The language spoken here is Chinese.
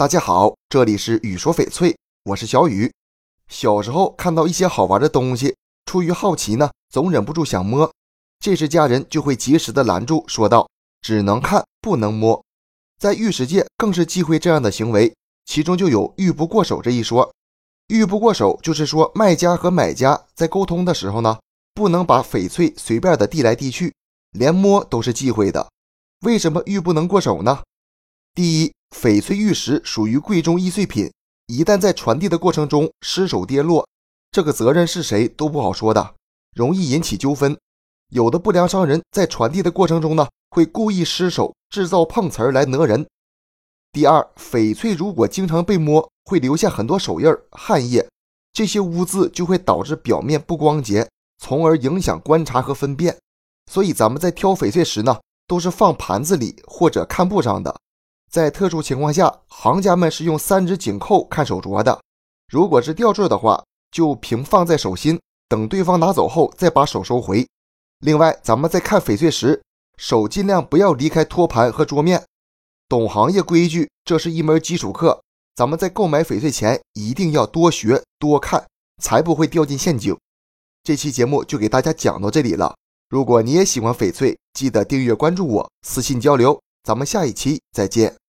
大家好，这里是雨说翡翠，我是小雨。小时候看到一些好玩的东西，出于好奇呢，总忍不住想摸，这时家人就会及时的拦住，说道：“只能看，不能摸。”在玉石界更是忌讳这样的行为，其中就有“玉不过手”这一说。玉不过手就是说，卖家和买家在沟通的时候呢，不能把翡翠随便的递来递去，连摸都是忌讳的。为什么玉不能过手呢？第一，翡翠玉石属于贵重易碎品，一旦在传递的过程中失手跌落，这个责任是谁都不好说的，容易引起纠纷。有的不良商人在传递的过程中呢，会故意失手制造碰瓷儿来讹人。第二，翡翠如果经常被摸，会留下很多手印、汗液，这些污渍就会导致表面不光洁，从而影响观察和分辨。所以咱们在挑翡翠时呢，都是放盘子里或者看布上的。在特殊情况下，行家们是用三指紧扣看手镯的。如果是吊坠的话，就平放在手心，等对方拿走后再把手收回。另外，咱们在看翡翠时，手尽量不要离开托盘和桌面。懂行业规矩，这是一门基础课。咱们在购买翡翠前一定要多学多看，才不会掉进陷阱。这期节目就给大家讲到这里了。如果你也喜欢翡翠，记得订阅关注我，私信交流。咱们下一期再见。